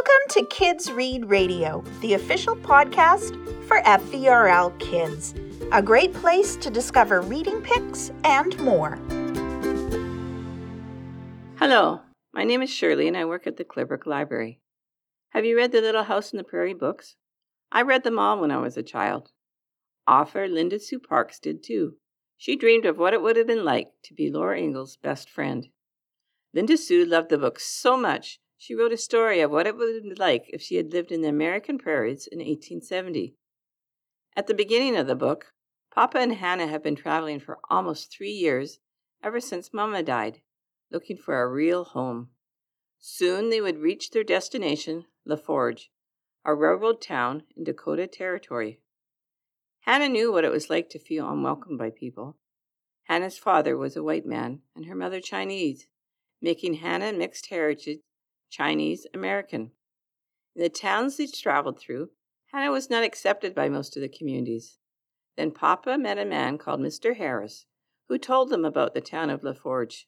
Welcome to Kids Read Radio, the official podcast for FVRL Kids, a great place to discover reading picks and more. Hello, my name is Shirley and I work at the Clearbrook Library. Have you read the Little House on the Prairie books? I read them all when I was a child. Author Linda Sue Parks did too. She dreamed of what it would have been like to be Laura Ingalls' best friend. Linda Sue loved the books so much, she wrote a story of what it would be like if she had lived in the American prairies in 1870. At the beginning of the book, Papa and Hannah have been traveling for almost three years, ever since Mama died, looking for a real home. Soon they would reach their destination, LaForge, a railroad town in Dakota Territory. Hannah knew what it was like to feel unwelcome by people. Hannah's father was a white man and her mother Chinese, making Hannah mixed heritage Chinese American. In the towns they traveled through, Hannah was not accepted by most of the communities. Then Papa met a man called Mr. Harris, who told them about the town of LaForge.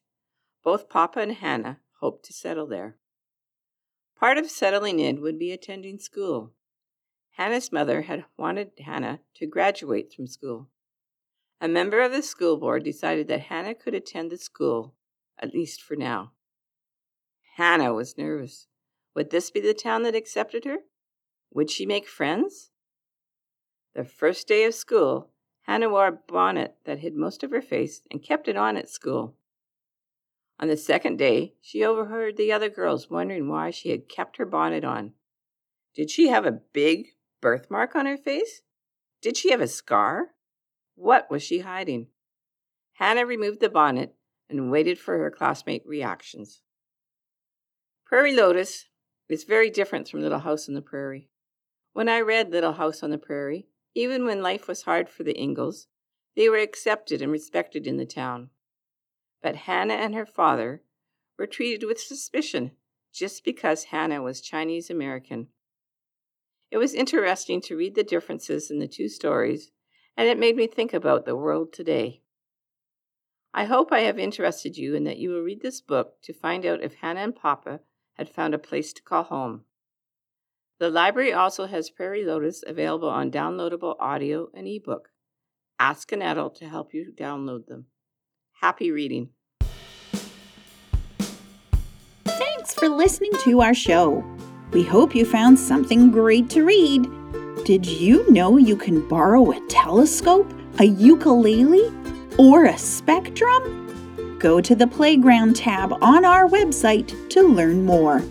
Both Papa and Hannah hoped to settle there. Part of settling in would be attending school. Hannah's mother had wanted Hannah to graduate from school. A member of the school board decided that Hannah could attend the school, at least for now. Hannah was nervous. Would this be the town that accepted her? Would she make friends? The first day of school, Hannah wore a bonnet that hid most of her face and kept it on at school. On the second day, she overheard the other girls wondering why she had kept her bonnet on. Did she have a big, birthmark on her face? Did she have a scar? What was she hiding? Hannah removed the bonnet and waited for her classmate reactions. Prairie Lotus is very different from Little House on the Prairie. When I read Little House on the Prairie, even when life was hard for the Ingalls, they were accepted and respected in the town. But Hannah and her father were treated with suspicion just because Hannah was Chinese American it was interesting to read the differences in the two stories, and it made me think about the world today. I hope I have interested you and that you will read this book to find out if Hannah and Papa had found a place to call home. The library also has Prairie Lotus available on downloadable audio and ebook. Ask an adult to help you download them. Happy reading. Thanks for listening to our show. We hope you found something great to read. Did you know you can borrow a telescope, a ukulele, or a spectrum? Go to the Playground tab on our website to learn more.